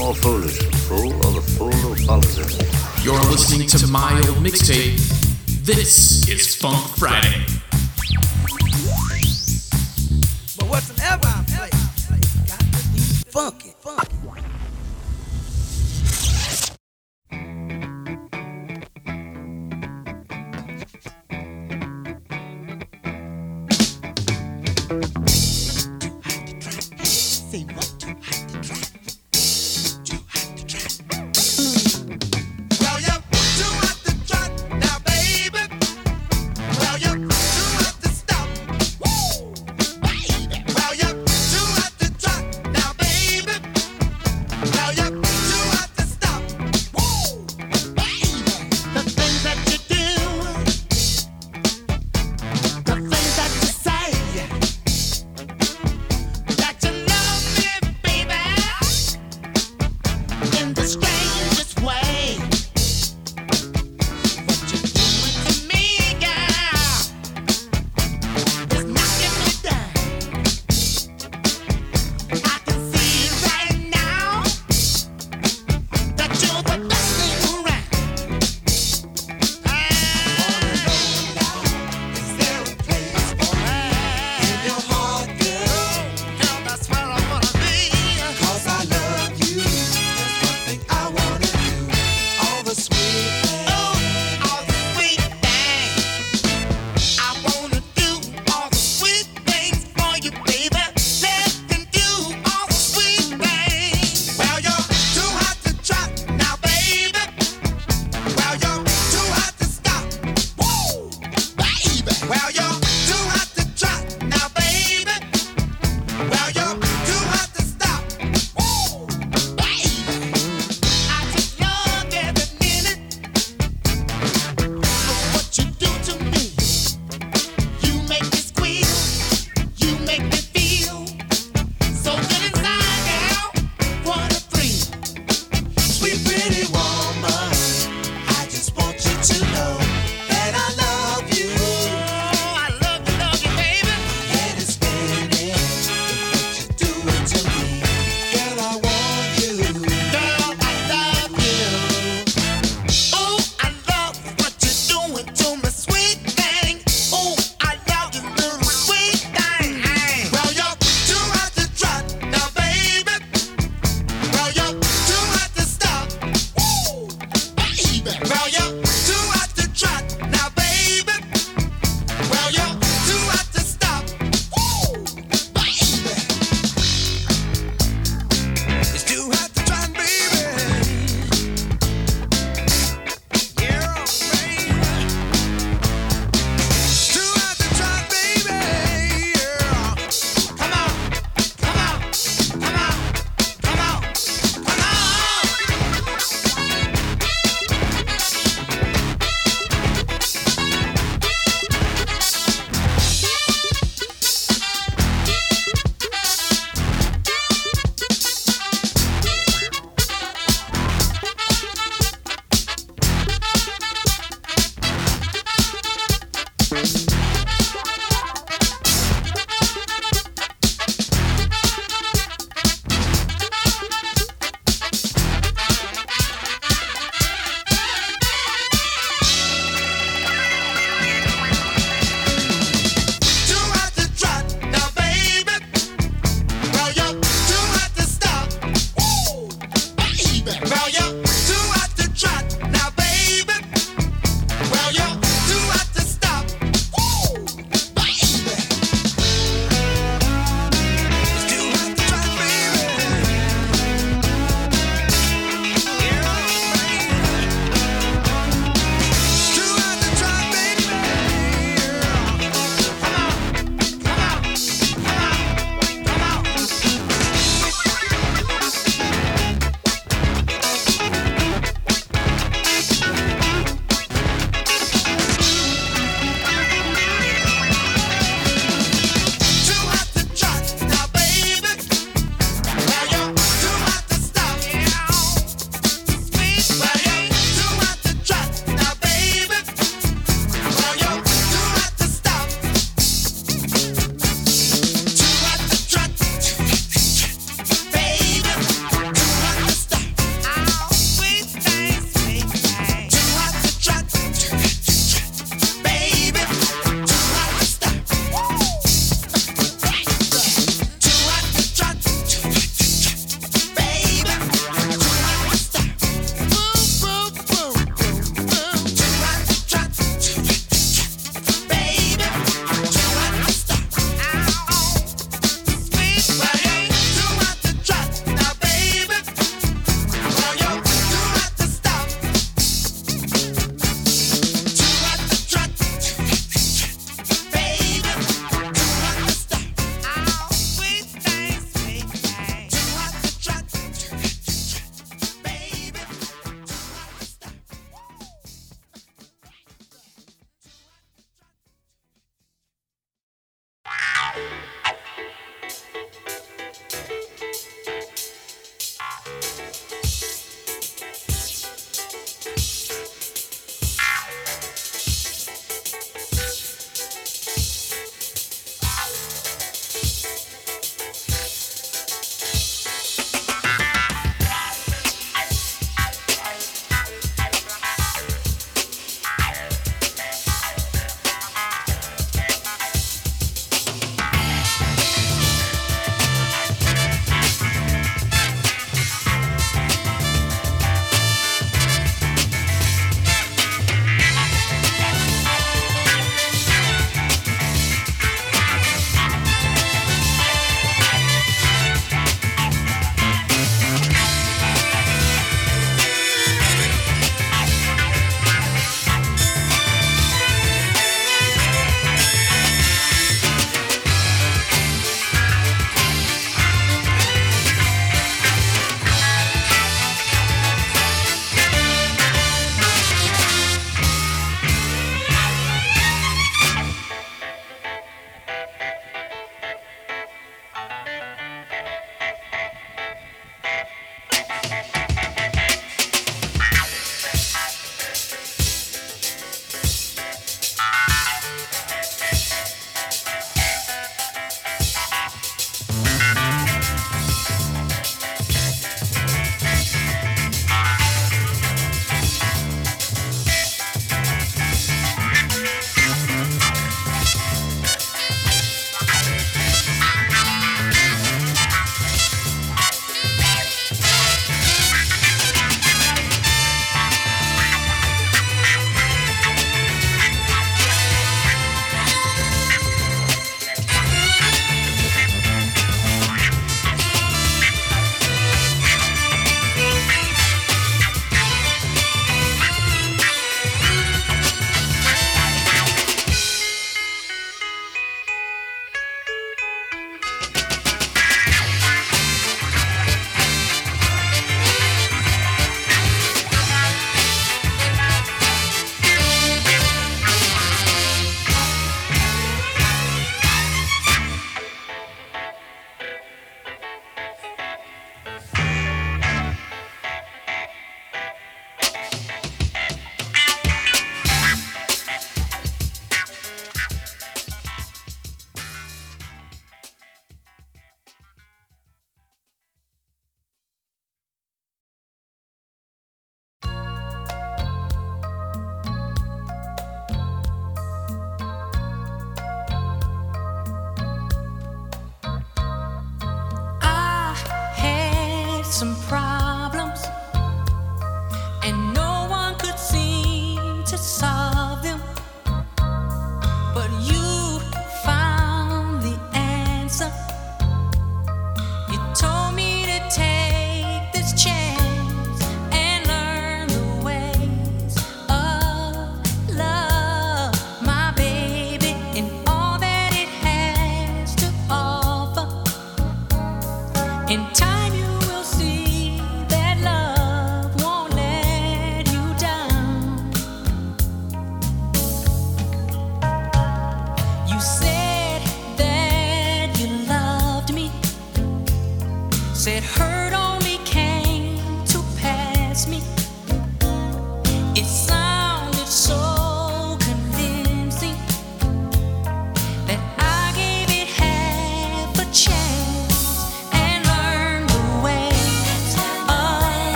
the more foolish, the fool or the fool who follows him? You're listening to my old mixtape. This is Funk Friday. But whatsoever I play, got to be funky.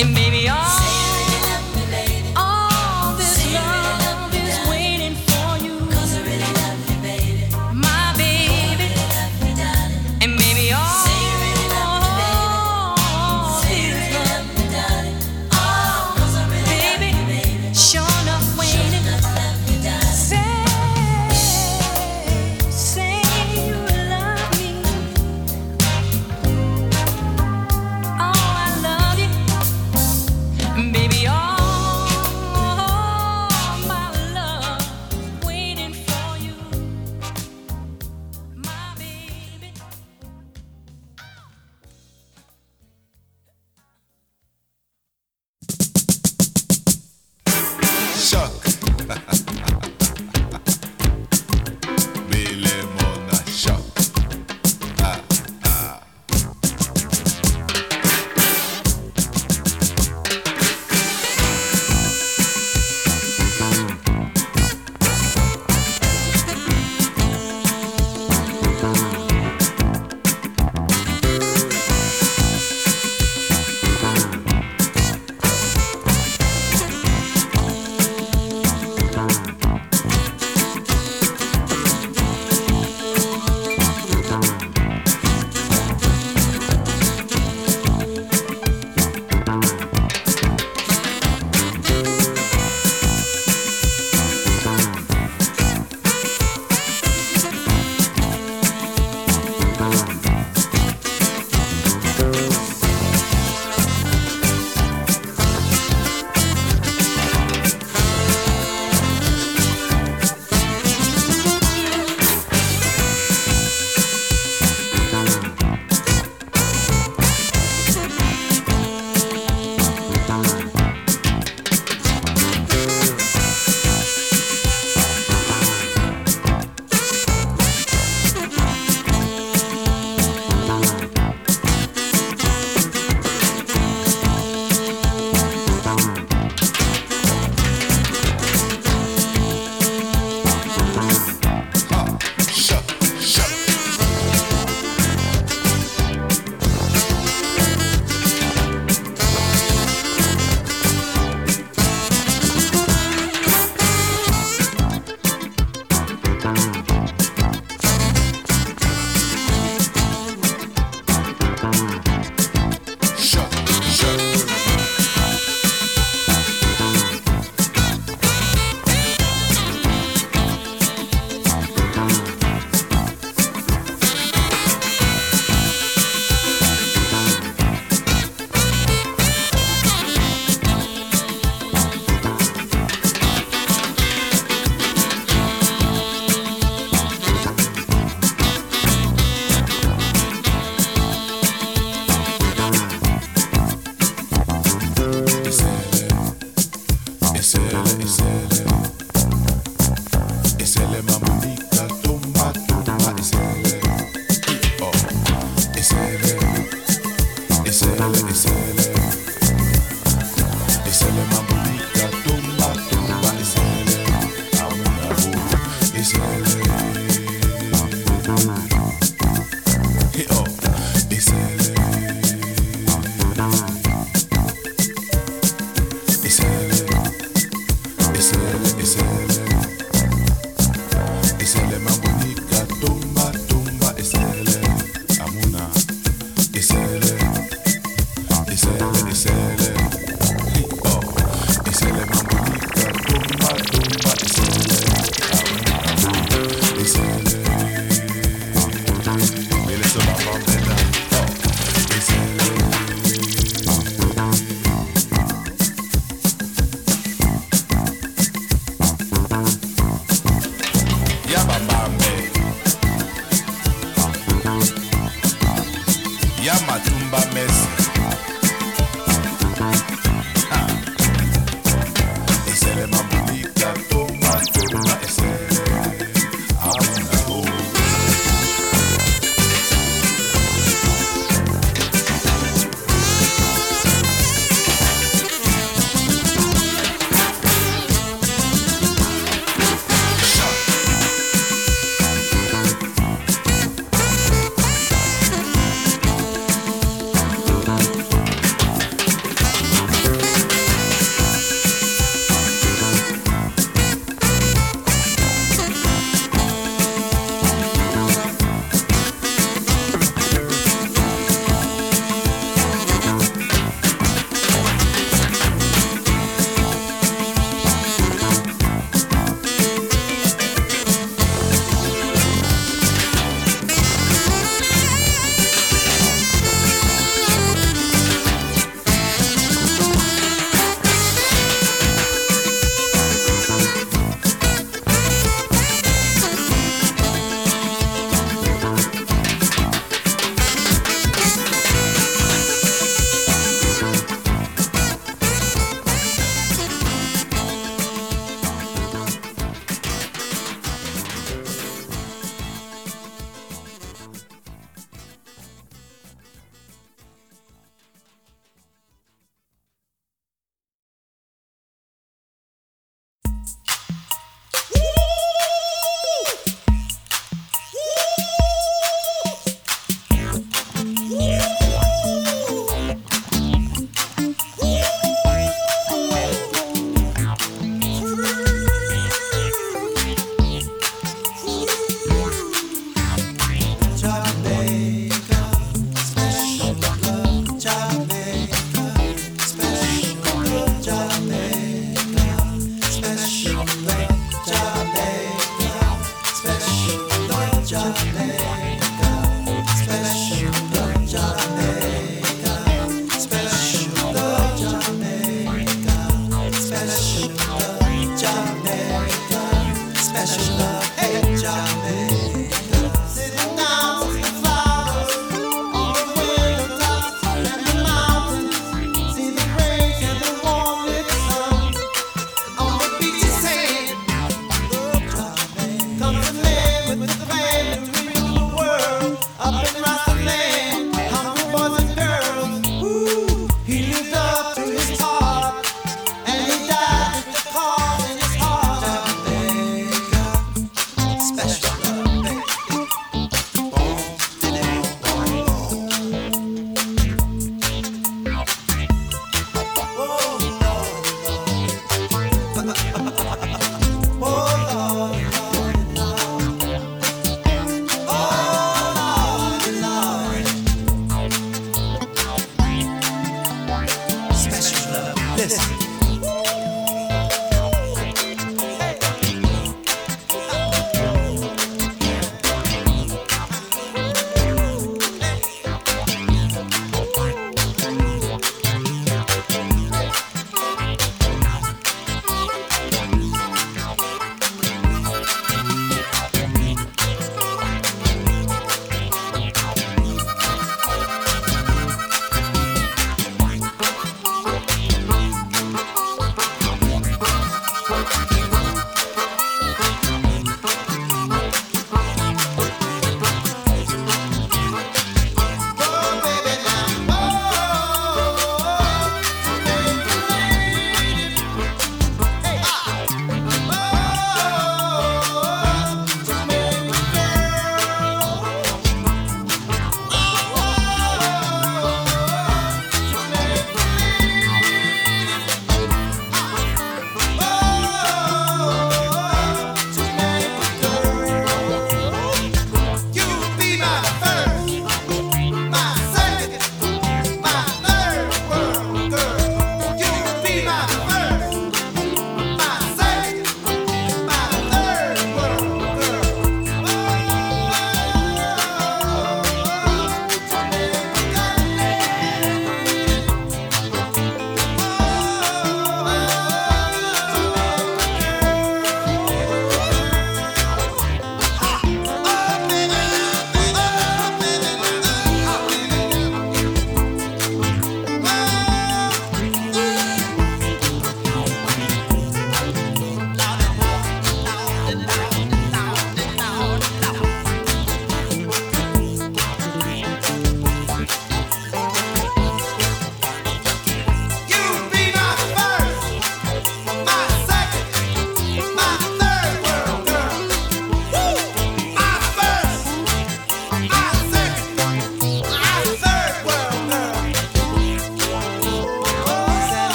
and maybe I'll.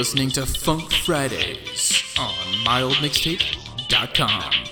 Listening to Funk Fridays on myoldmixtape.com.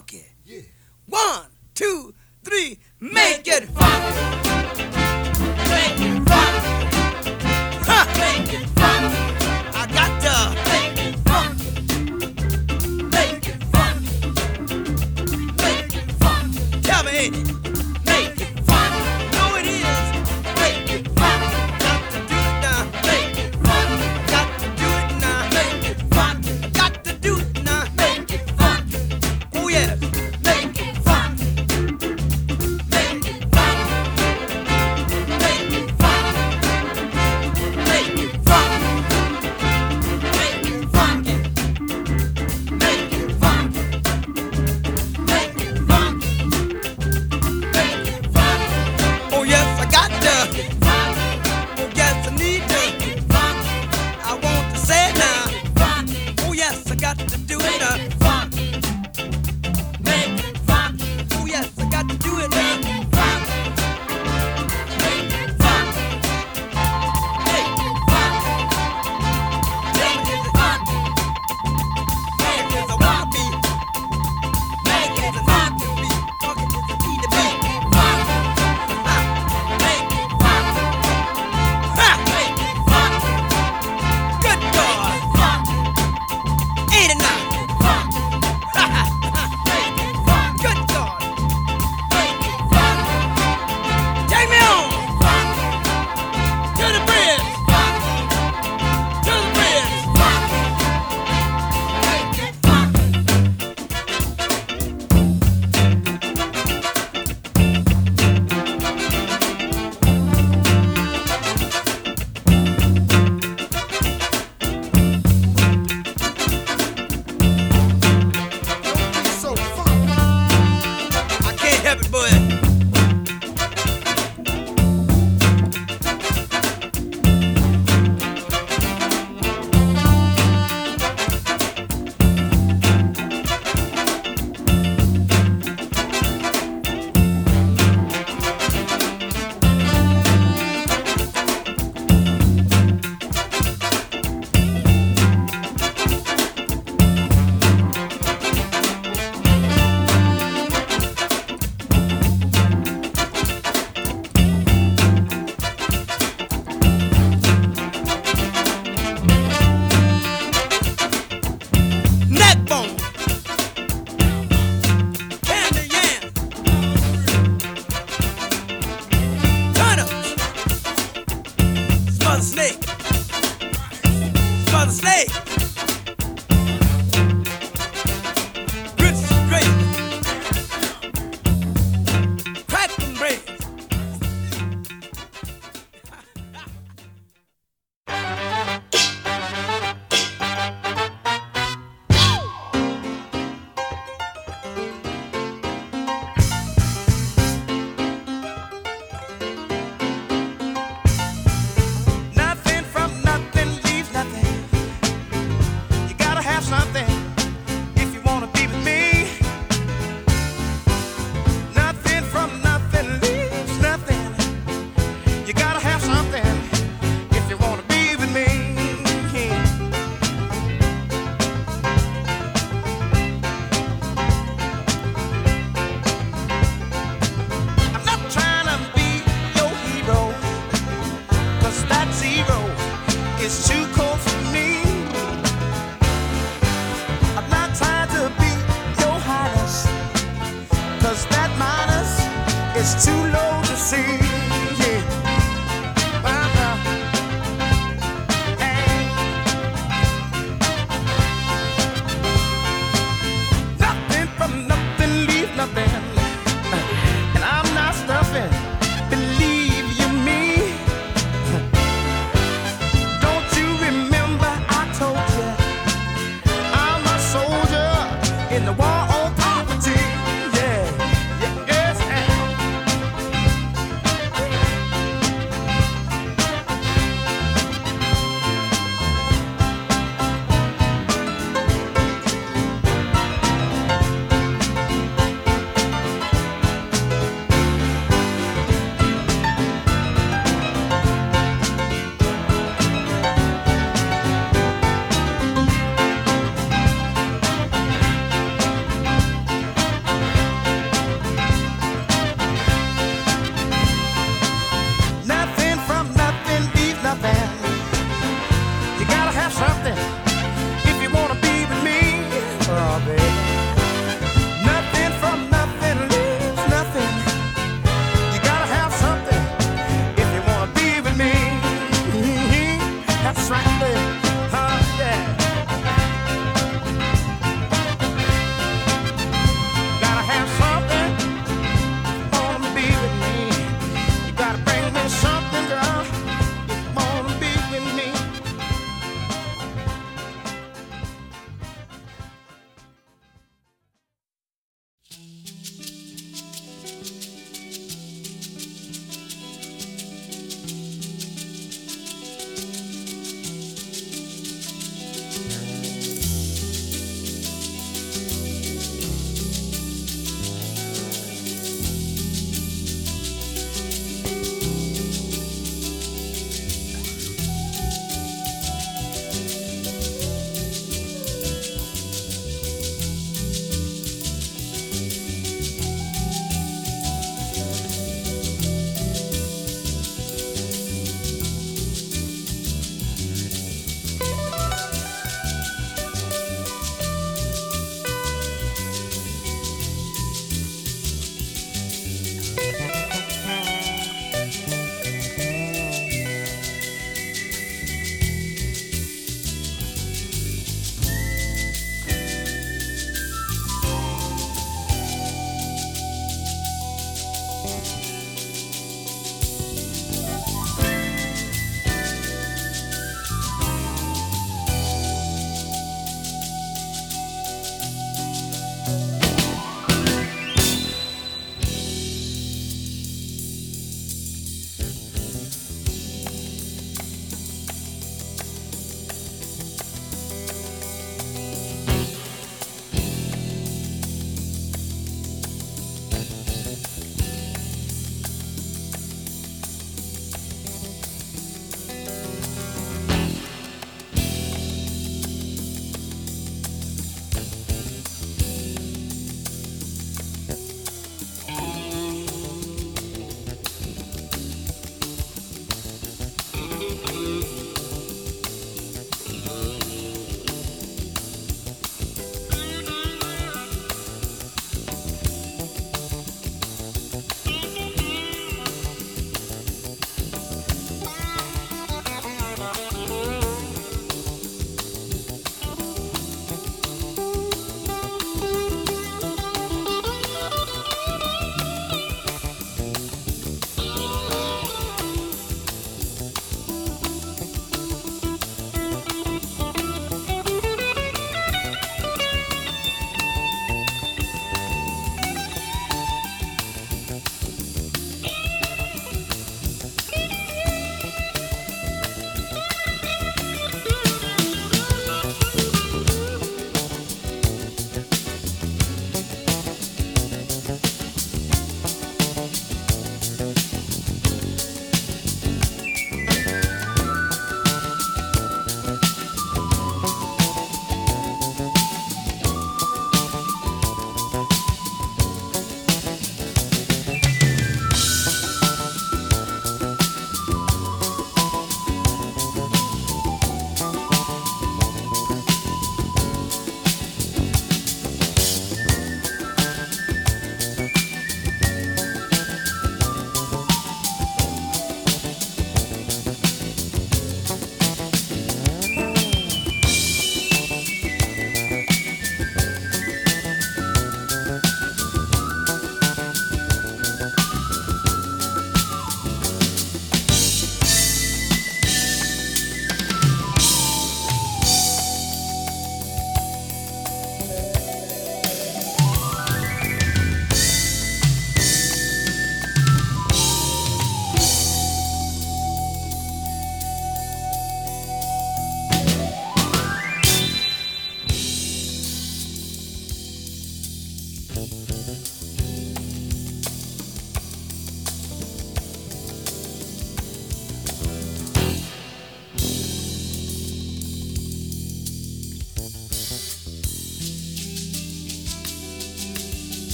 be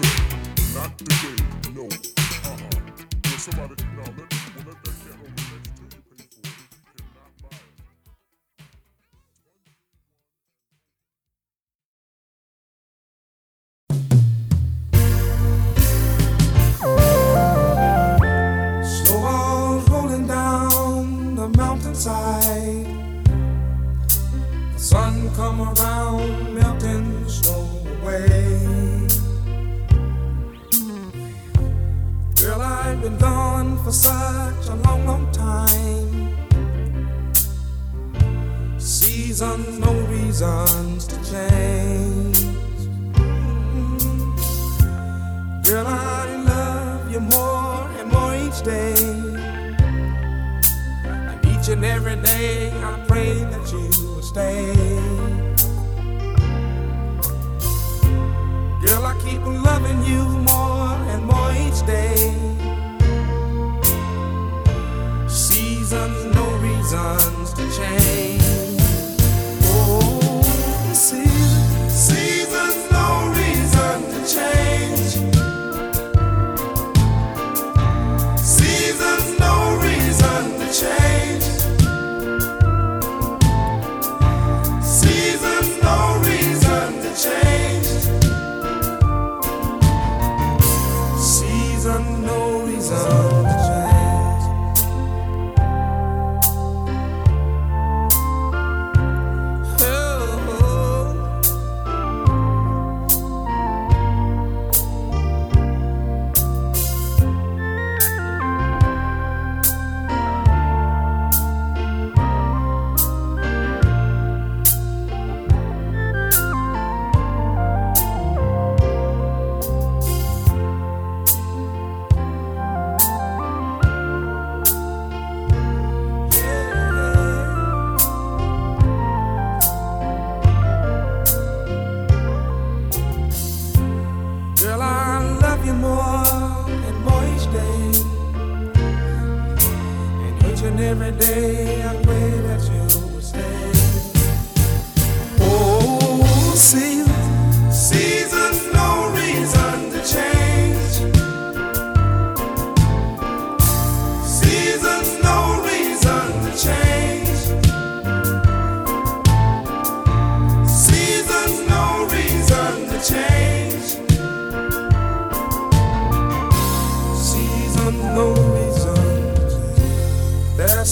Classic.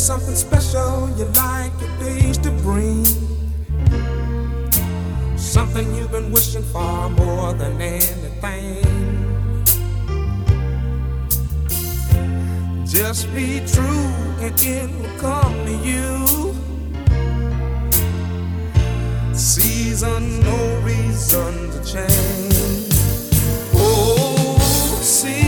something special you like your days to bring. Something you've been wishing for more than anything. Just be true and it will come to you. Season, no reason to change. Oh, see.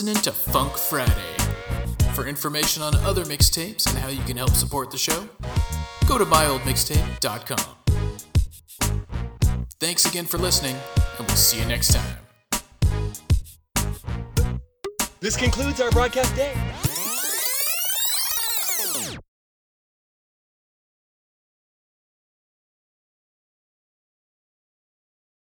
Listening to Funk Friday. For information on other mixtapes and how you can help support the show, go to myoldmixtape.com. Thanks again for listening, and we'll see you next time. This concludes our broadcast day.